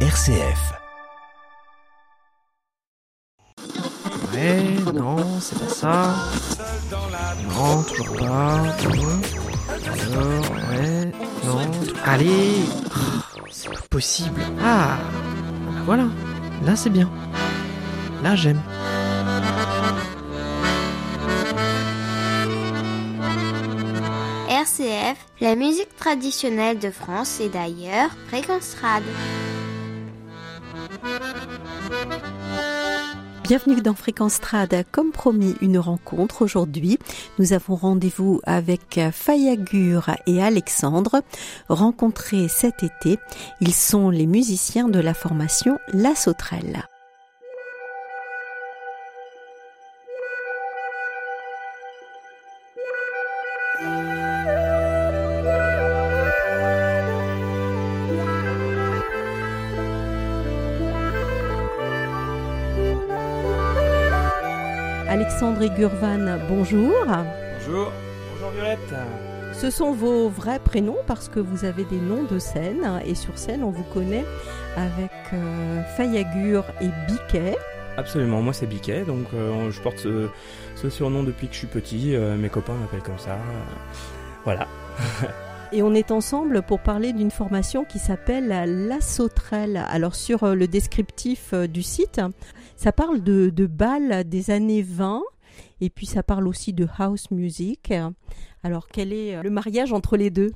RCF. Ouais, non, c'est pas ça. Non, toujours pas. Non. Alors, ouais, non. Allez Oh, C'est pas possible. Ah Voilà, là c'est bien. Là j'aime. RCF, la musique traditionnelle de France et d'ailleurs, Fréquence Trad. Bienvenue dans Fréquence Trad. Comme promis, une rencontre aujourd'hui. Nous avons rendez-vous avec Fayagur et Alexandre, rencontrés cet été. Ils sont les musiciens de la formation La Sauterelle. Alexandre et Gurvan, bonjour. Bonjour. Bonjour Violette. Ce sont vos vrais prénoms parce que vous avez des noms de scène et sur scène on vous connaît avec euh, Fayagur et Biquet. Absolument, moi c'est Biquet, donc euh, je porte ce, ce, surnom depuis que je suis petit, euh, mes copains m'appellent comme ça. voilà. Et on est ensemble pour parler d'une formation qui s'appelle La Sauterelle. Alors sur le descriptif du site, ça parle de, de bal des années 20 et puis ça parle aussi de house music. Alors quel est le mariage entre les deux?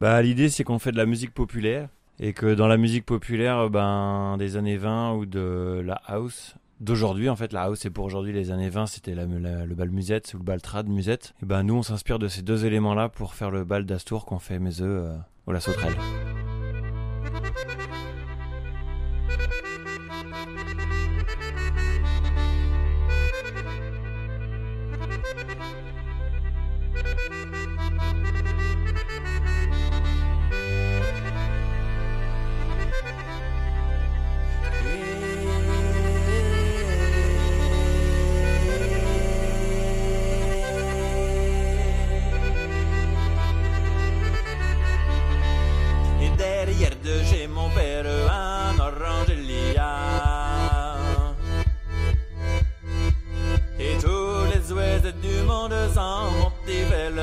Bah l'idée c'est qu'on fait de la musique populaire et que dans la musique populaire ben des années 20 ou de la house d'aujourd'hui en fait la house c'est pour aujourd'hui les années 20 c'était le bal musette ou le bal trad musette et ben nous on s'inspire de ces deux éléments là pour faire le bal d'Astour qu'on fait mes œufs euh, ou la sauterelle.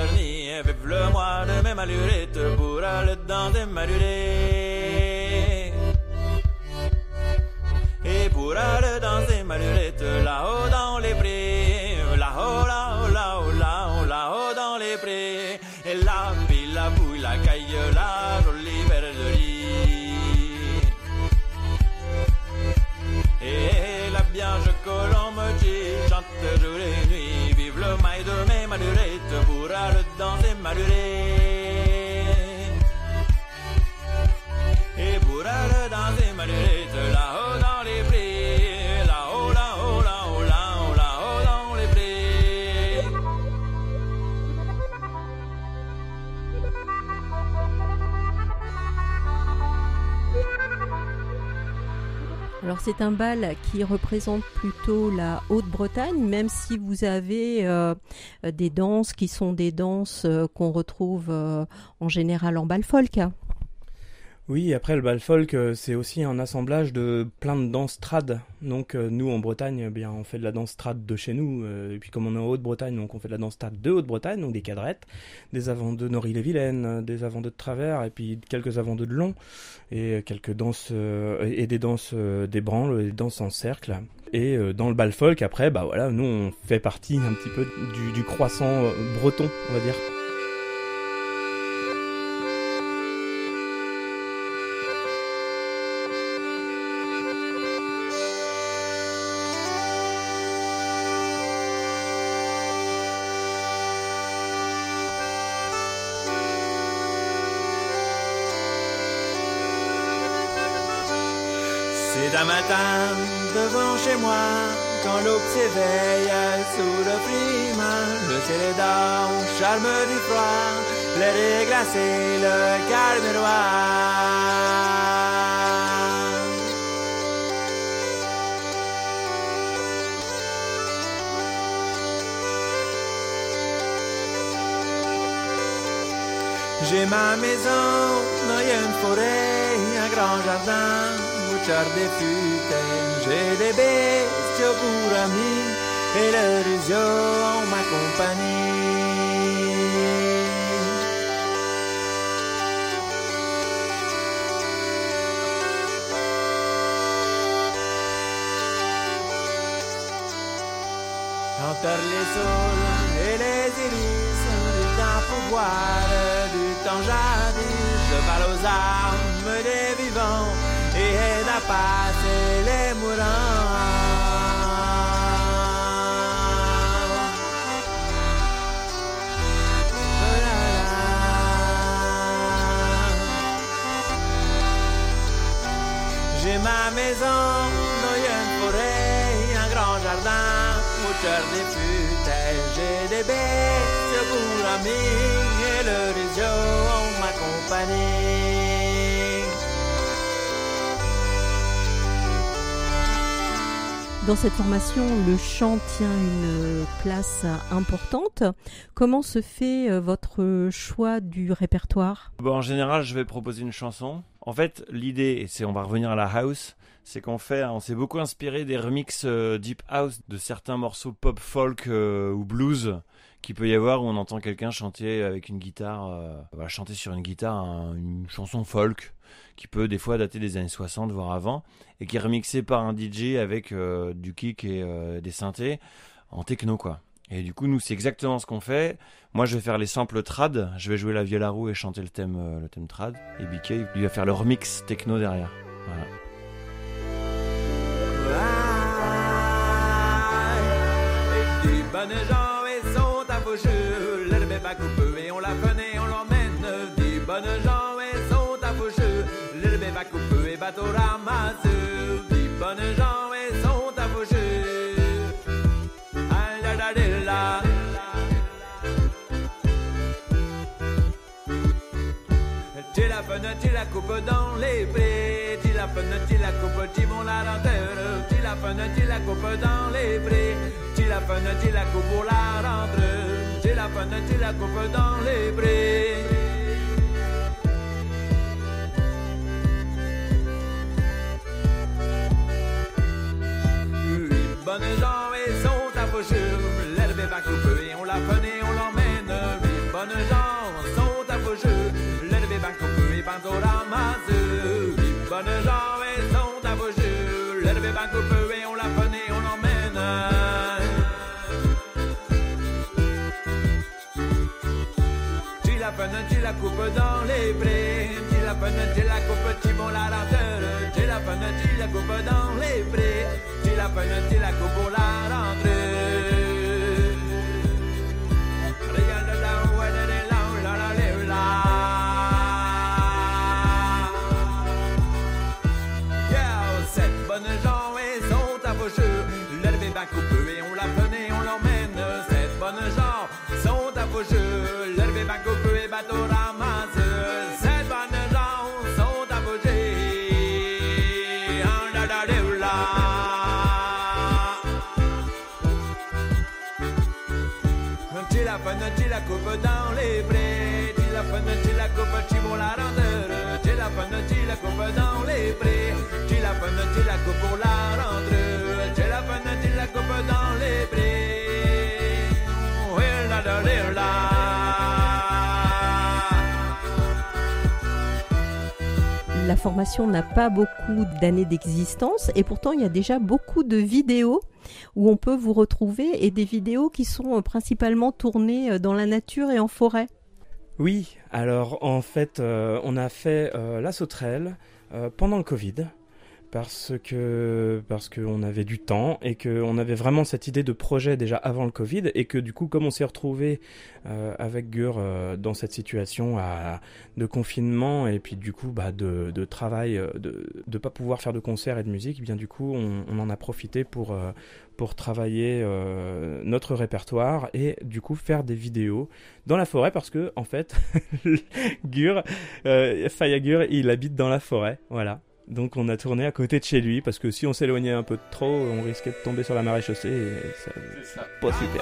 l'avenir, vive le moi de mes malurés, pour bourra le dent des malurés. Et pour le danser maluré, te là-haut dans Alors c'est un bal qui représente plutôt la Haute-Bretagne, même si vous avez euh, des danses qui sont des danses euh, qu'on retrouve euh, en général en bal folk. Oui, après le bal folk, c'est aussi un assemblage de plein de danses trad. Donc nous en Bretagne, eh bien on fait de la danse trad de chez nous. et puis comme on est en Haute-Bretagne, donc on fait de la danse trad de Haute-Bretagne, donc des cadrettes, des avants de Nori-les-Vilaines, des avants de travers, et puis quelques avants de long, et quelques danses et des danses des branles, des danses en cercle. Et dans le bal folk, après, bah voilà, nous on fait partie un petit peu du croissant breton, on va dire. D'un matin devant chez moi, quand l'aube s'éveille sous le primat, le ciel est d'or, charme du froid, l'air est glacé, le calme roi. J'ai ma maison dans une forêt, un grand jardin des futaies. J'ai des bestiaux pour amis et le réseau ma compagnie. Chanteur les saules et les iris du temps pouvoir du temps jadis. Je parle aux âmes des vivants passer les mourants. J'ai ma maison dans une forêt, un grand jardin, moucheur des futaies. J'ai des bêtes pour amis et le réseau ma Dans cette formation, le chant tient une place importante. Comment se fait euh, votre choix du répertoire? Bon, en général, je vais proposer une chanson. En fait, l'idée, et c'est on va revenir à la house, c'est qu'on fait, on s'est beaucoup inspiré des remixes euh, deep house de certains morceaux pop folk euh, ou blues qu'il peut y avoir où on entend quelqu'un chanter avec une guitare, voilà, chanter sur une guitare un- une chanson folk qui peut des fois dater des années 60 voire avant et qui est remixée par un DJ avec euh, du kick et euh, des synthés en techno quoi. Et du coup, nous, c'est exactement ce qu'on fait. Moi, je vais faire les samples trad. Je vais jouer la viole à roue et chanter le thème, euh, le thème trad. Et BK, lui, va faire le remix techno derrière. Voilà. Est pas et on la connaît, et bateau ramasse. Des bonnes gens et sont. Ah, la, la, la. Tu la fun, tu la coupes dans les prés. Tu la fun, tu la coupes, tu mon la lenteur. Tu la fun, tu la coupes dans les prés. Tu la fun, tu la coupes pour la rentre. Tu la fun, tu la coupes dans les prés. Huit bonnes gens et sont à vos jeux. L'herbe coupée et on la et on l'emmène. Huit bonnes gens sont à vos jeux. L'herbe coupée et pas au ramasse. Huit bonnes gens et sont à vos jeux. L'herbe coupée et on la et on l'emmène. Tu la fun, tu la coupes dans les prés. Tu la fun, tu la coupes, tu mon la lenteur. Prés. La fun, tu la coupes pour la rentre. Tu la fun, tu la coupes dans les prés. Oui, la, la, la, la. La formation n'a pas beaucoup d'années d'existence et pourtant il y a déjà beaucoup de vidéos où on peut vous retrouver et des vidéos qui sont euh, principalement tournées euh, dans la nature et en forêt. Oui, alors en fait, euh, on a fait euh, la sauterelle euh, pendant le Covid parce que parce qu'on avait du temps et qu'on avait vraiment cette idée de projet déjà avant le Covid et que du coup, comme on s'est retrouvé euh, avec Gur euh, dans cette situation de confinement et puis du coup bah, de, de travail, euh, de de pas pouvoir faire de concerts et de musique, eh bien du coup, on, en a profité pour pour travailler notre répertoire et du coup faire des vidéos dans la forêt parce que en fait Gur euh, Faya Gur il habite dans la forêt. Voilà donc on a tourné à côté de chez lui parce que si on s'éloignait un peu trop on risquait de tomber sur la marée chaussée et ça c'est pas super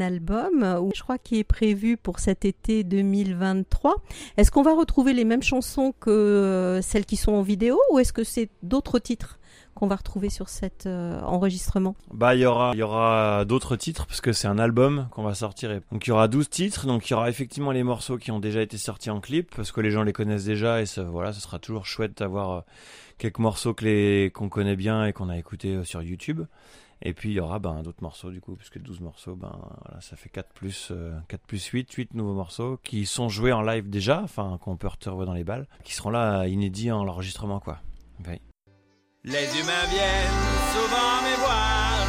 album, euh, je crois qui est prévu pour cet été 2023. Est-ce qu'on va retrouver les mêmes chansons que euh, celles qui sont en vidéo ou est-ce que c'est d'autres titres qu'on va retrouver sur cet euh, enregistrement? Bah, il y aura, y aura d'autres titres parce que c'est un album qu'on va sortir. Et- Donc, il y aura 12 titres. Donc, il y aura effectivement les morceaux qui ont déjà été sortis en clip parce que les gens les connaissent déjà et voilà, ce sera toujours chouette d'avoir quelques morceaux qu'on connaît bien et qu'on a écoutés sur YouTube. Et puis, il y aura, ben, d'autres morceaux du coup, puisque 12 morceaux, ben, voilà, ça fait 4 plus, euh, 4 plus 8, 8 nouveaux morceaux qui sont joués en live déjà, enfin, qu'on peut retrouver dans les balles, qui seront là, inédits en enregistrement, quoi. Oui. Les humains viennent souvent me voir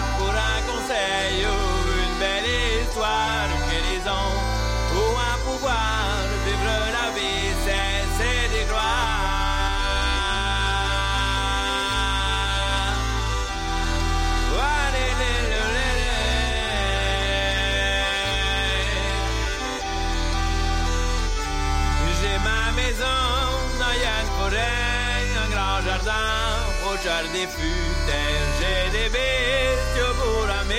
proche des futins. J'ai des bestiaux pour amis,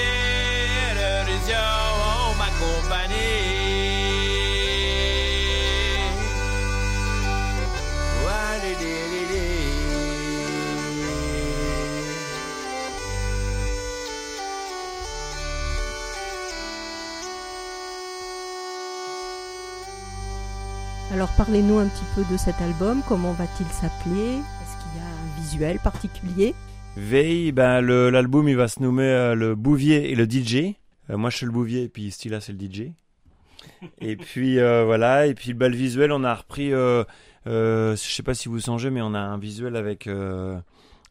l'horizon ma compagnie. Visuel particulier Veille, ben l'album il va se nommer euh, le Bouvier et le DJ. Euh, moi je suis le Bouvier et puis Stila c'est le DJ. et puis euh, voilà, et puis bah, le visuel on a repris, euh, euh, je sais pas si vous songez, mais on a un visuel avec euh,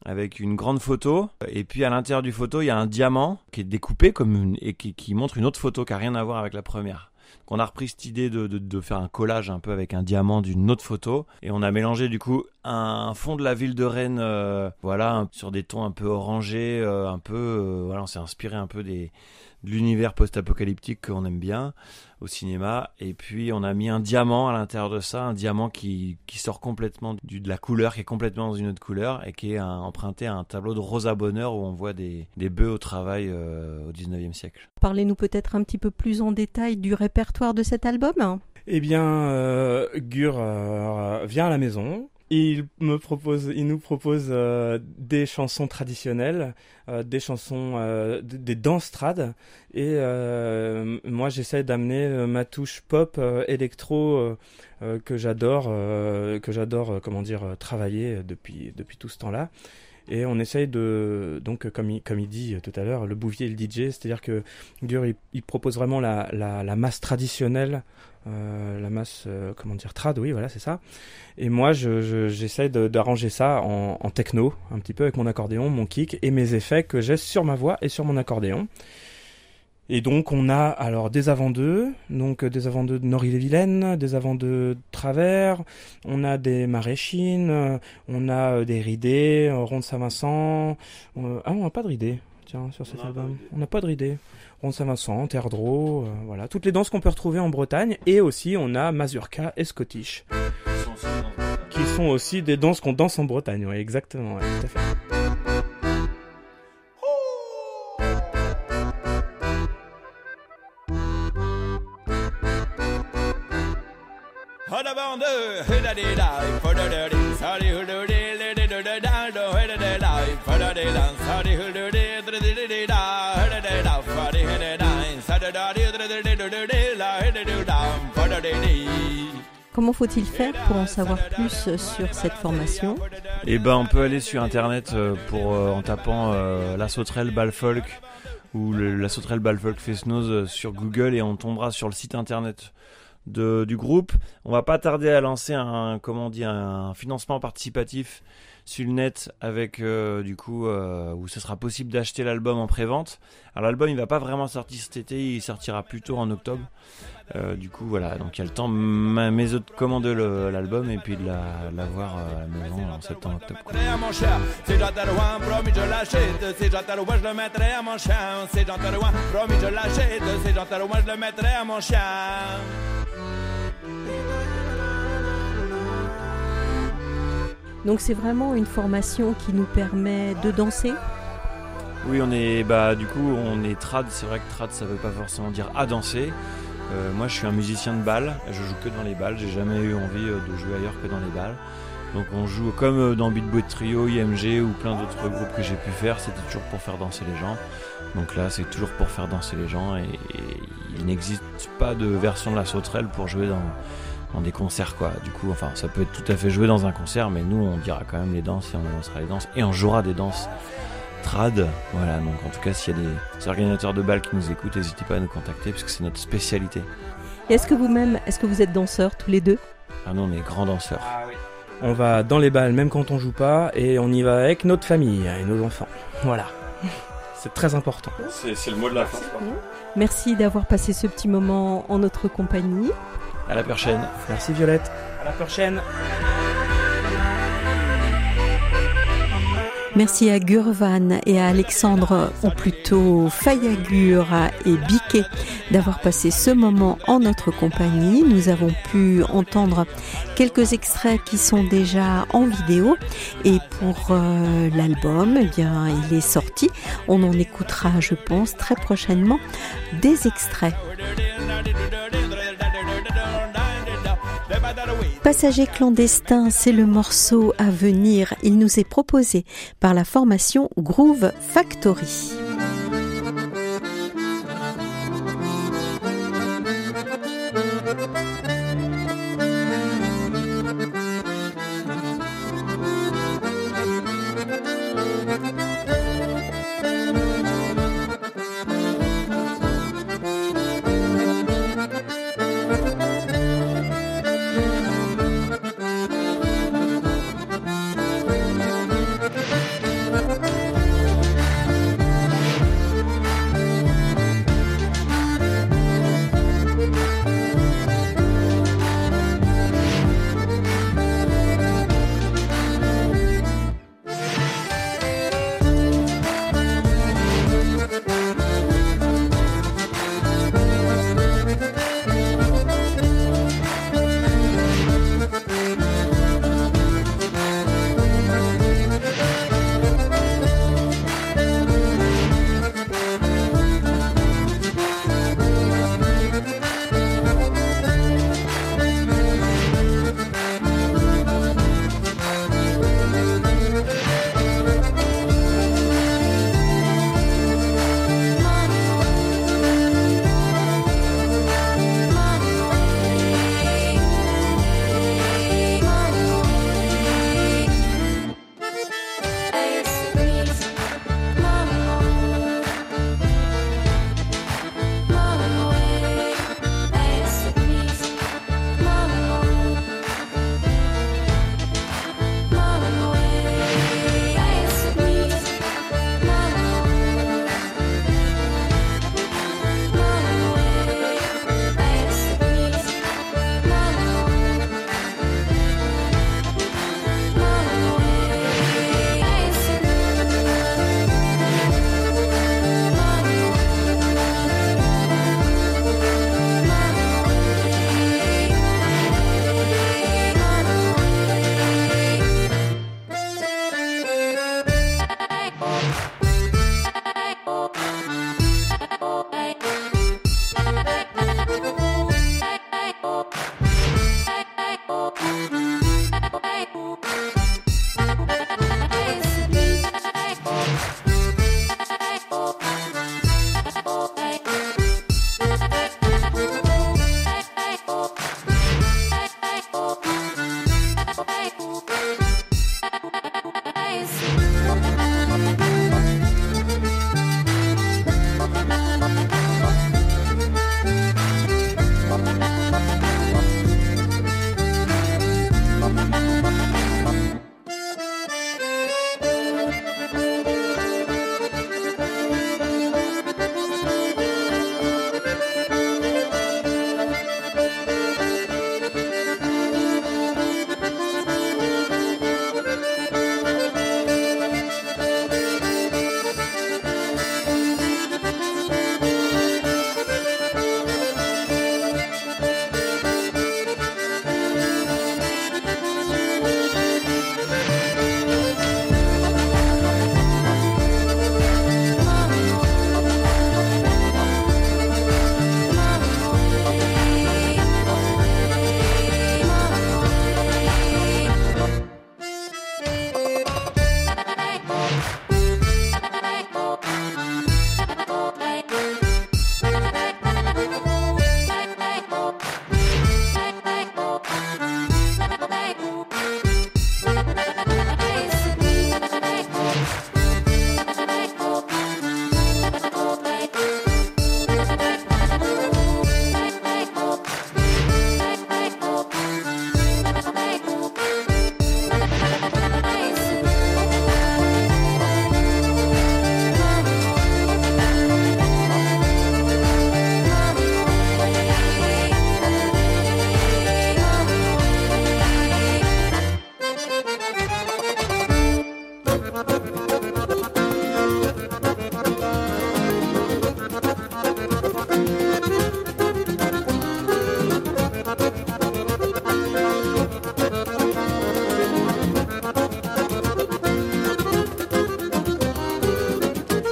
avec une grande photo et puis à l'intérieur du photo il y a un diamant qui est découpé comme une, et qui, qui montre une autre photo qui a rien à voir avec la première. Donc on a repris cette idée de, de, de faire un collage un peu avec un diamant d'une autre photo et on a mélangé du coup un fond de la ville de Rennes, euh, voilà, un- sur des tons un peu orangés, euh, un peu, euh, voilà, on s'est inspiré un peu des de l'univers post-apocalyptique qu'on aime bien au cinéma. Et puis on a mis un diamant à l'intérieur de ça, un diamant qui, qui sort complètement du, de la couleur, qui est complètement dans une autre couleur et qui est un- emprunté à un tableau de Rosa Bonheur où on voit des, des bœufs au travail euh, au 19e siècle. Parlez-nous peut-être un petit peu plus en détail du répertoire de cet album Eh bien, euh, Gur euh, vient à la maison. Il me propose, il nous propose euh, des chansons traditionnelles, euh, des chansons, euh, des danses trad, et moi j'essaie d'amener ma touche pop électro que j'adore, que j'adore, comment dire, travailler depuis depuis tout ce temps-là. Et on essaye de, donc comme il, comme il dit tout à l'heure, le bouvier et le DJ, c'est-à-dire que Gur il, propose vraiment la, la, masse traditionnelle euh, la masse, euh, comment dire, trad, oui, voilà, c'est ça. Et moi, je, je- j'essaie de- d'arranger ça en techno, un petit peu avec mon accordéon, mon kick et mes effets que j'ai sur ma voix et sur mon accordéon. Et donc, on a alors des avant-deux, donc euh, des avant-deux de Nord-Île-et-Vilaine, des avant-deux de Travers, on a des Maréchines, euh, on a euh, des Ridés, Ronde Saint-Vincent. euh, ah, on n'a pas de Ridés, tiens, sur cet On a pas de album. On n'a pas de Ridés. Ronde Saint-Vincent, Terdreau, euh, voilà, toutes les danses qu'on peut retrouver en Bretagne. Et aussi, on a Mazurka et Scottish, qui sont aussi des danses qu'on danse en Bretagne. Oui, exactement, ouais, tout à fait. Comment faut-il faire pour en savoir plus sur cette formation? Et ben on peut aller sur internet euh, pour euh, en tapant euh, la sauterelle Balfolk ou la sauterelle Balfolk Fesnoz euh, sur Google et on tombera sur le site internet de, du groupe. On va pas tarder à lancer un comment un financement participatif sur le net avec euh, du coup euh, où ce sera possible d'acheter l'album en prévente. Alors l'album il va pas vraiment sortir cet été, il sortira plutôt en octobre. Euh, du coup voilà, donc il y a le temps ma- mes autres commander l'album et puis de la, voir à la maison en septembre octobre. Donc c'est vraiment une formation qui nous permet de danser Oui, on est, bah, du coup, on est trad. C'est vrai que trad, ça veut pas forcément dire à danser. Euh, moi, je suis un musicien de bal. Je joue que dans les balles. J'ai jamais eu envie euh, de jouer ailleurs que dans les balles. Donc, on joue comme euh, dans Beat Boy Trio, IMG ou plein d'autres groupes que j'ai pu faire. C'était toujours pour faire danser les gens. Donc là, c'est toujours pour faire danser les gens. Et il n'existe pas de version de la sauterelle pour jouer dans, dans des concerts, quoi. Du coup, enfin, ça peut être tout à fait joué dans un concert, mais nous, on dira quand même les danses et on lancera les danses et on jouera des danses trad. Voilà, donc en tout cas, s'il y a des organisateurs de balles qui nous écoutent, n'hésitez pas à nous contacter parce que c'est notre spécialité. Et Est-ce que vous-même, est-ce que vous êtes danseurs tous les deux? Ah non, on est grands danseurs. On va dans les balles même quand on joue pas et on y va avec notre famille et nos enfants. Voilà. C'est très important. C'est le mot de la fin. Merci d'avoir passé ce petit moment en notre compagnie. À la prochaine. Merci Violette. À la prochaine. Merci à Gurvan et à Alexandre, ou plutôt Fayagur et Biquet, d'avoir passé ce moment en notre compagnie. Nous avons pu entendre quelques extraits qui sont déjà en vidéo. Et pour euh, l'album, eh bien, il est sorti. On en écoutera, je pense, très prochainement des extraits. Passager clandestin, c'est le morceau à venir. Il nous est proposé par la formation Groove Factory.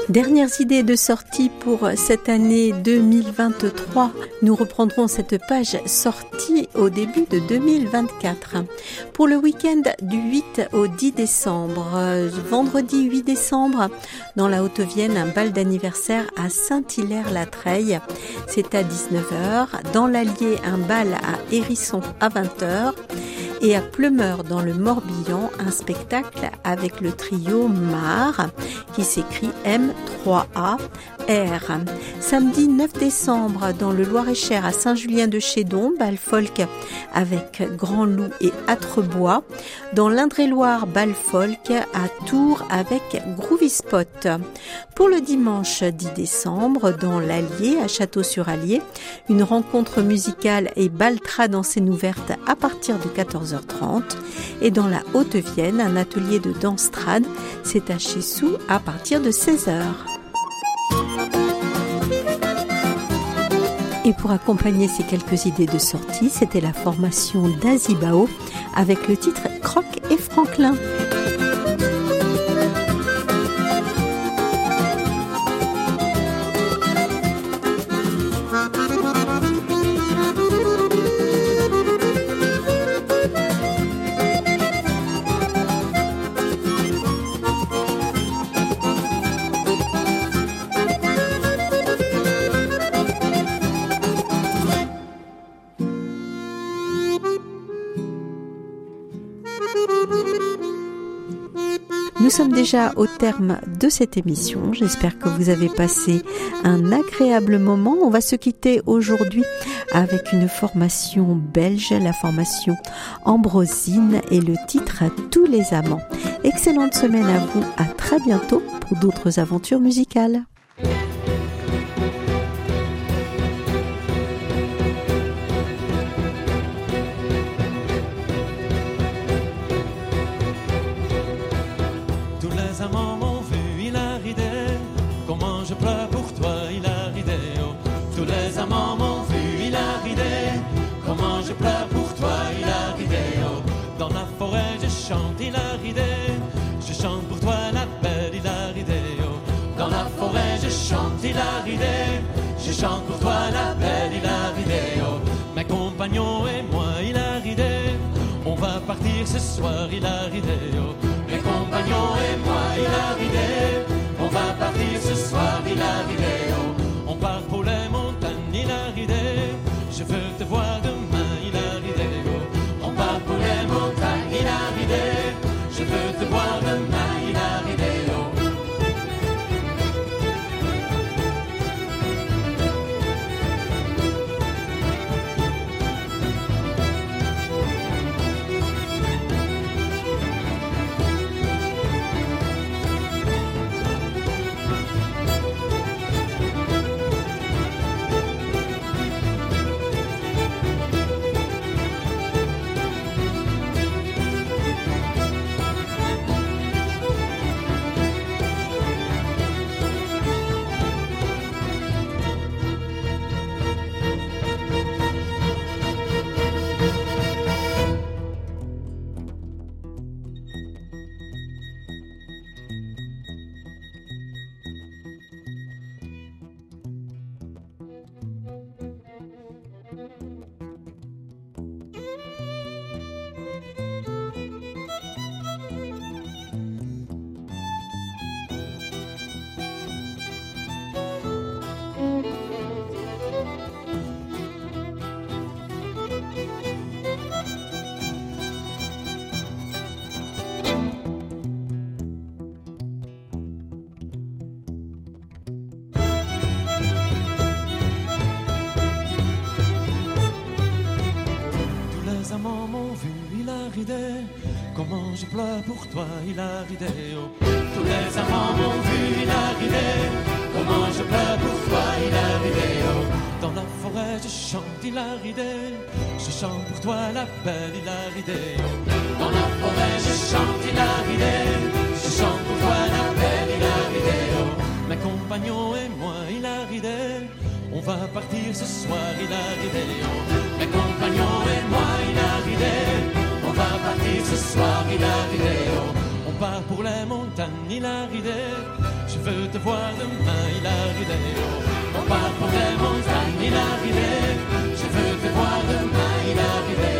Dernières idées de sortie pour cette année 2023. Nous reprendrons cette page sortie au début de 2024. Pour le week-end du 8 au 10 décembre, vendredi 8 décembre, dans la Haute-Vienne, un bal d'anniversaire à Saint-Hilaire-la-Treille. C'est à 19h. Dans l'Allier, un bal à Hérisson à 20h et à Pleumeur dans le Morbihan un spectacle avec le trio Mar qui s'écrit M3A Samedi 9 décembre dans le Loir-et-Cher à Saint-Julien-de-Chédon, bal folk avec Grand Loup et Atrebois. Dans l'Indre-et-Loire, bal folk à Tours avec Groovy Spot. Pour le dimanche 10 décembre dans l'Allier à Château-sur-Allier, une rencontre musicale et baltrade en scène ouverte à partir de 14h30 et dans la Haute-Vienne, un atelier de danse trad, c'est à Chessou à partir de 16h. Et pour accompagner ces quelques idées de sortie, c'était la formation d'Azibao avec le titre Croc et Franklin. Nous sommes déjà au terme de cette émission. J'espère que vous avez passé un agréable moment. On va se quitter aujourd'hui avec une formation belge, la formation Ambrosine et le titre Tous les amants. Excellente semaine à vous. À très bientôt pour d'autres aventures musicales. Oh. Mes compagnons et moi, il a ridé. On va partir ce soir, il a ridé. Oh. Mes compagnons et moi, il a ridé. On va partir ce soir, il a ridé. Oh. On part pour Comment je pleure pour toi, il a ridé. Oh. Tous les amants m'ont vu, il a ridé. Comment je pleure pour toi, il a ridé. Oh. Dans la forêt, je chante, il a ridé. Je chante pour toi, la belle, il a ridé. Oh. Dans la forêt, je chante, il a ridé. Je chante pour toi, la belle, il a ridé. Oh. Mes compagnons et moi, il a ridé. On va partir ce soir, il a ridé. Oh. Mes compagnons et moi, il On ce soir, il a. Oh. On part pour les montagnes, il a ridé. Je veux te voir demain, il a ridé. On part pour les montagnes, il a ridé. Je veux te voir demain, il a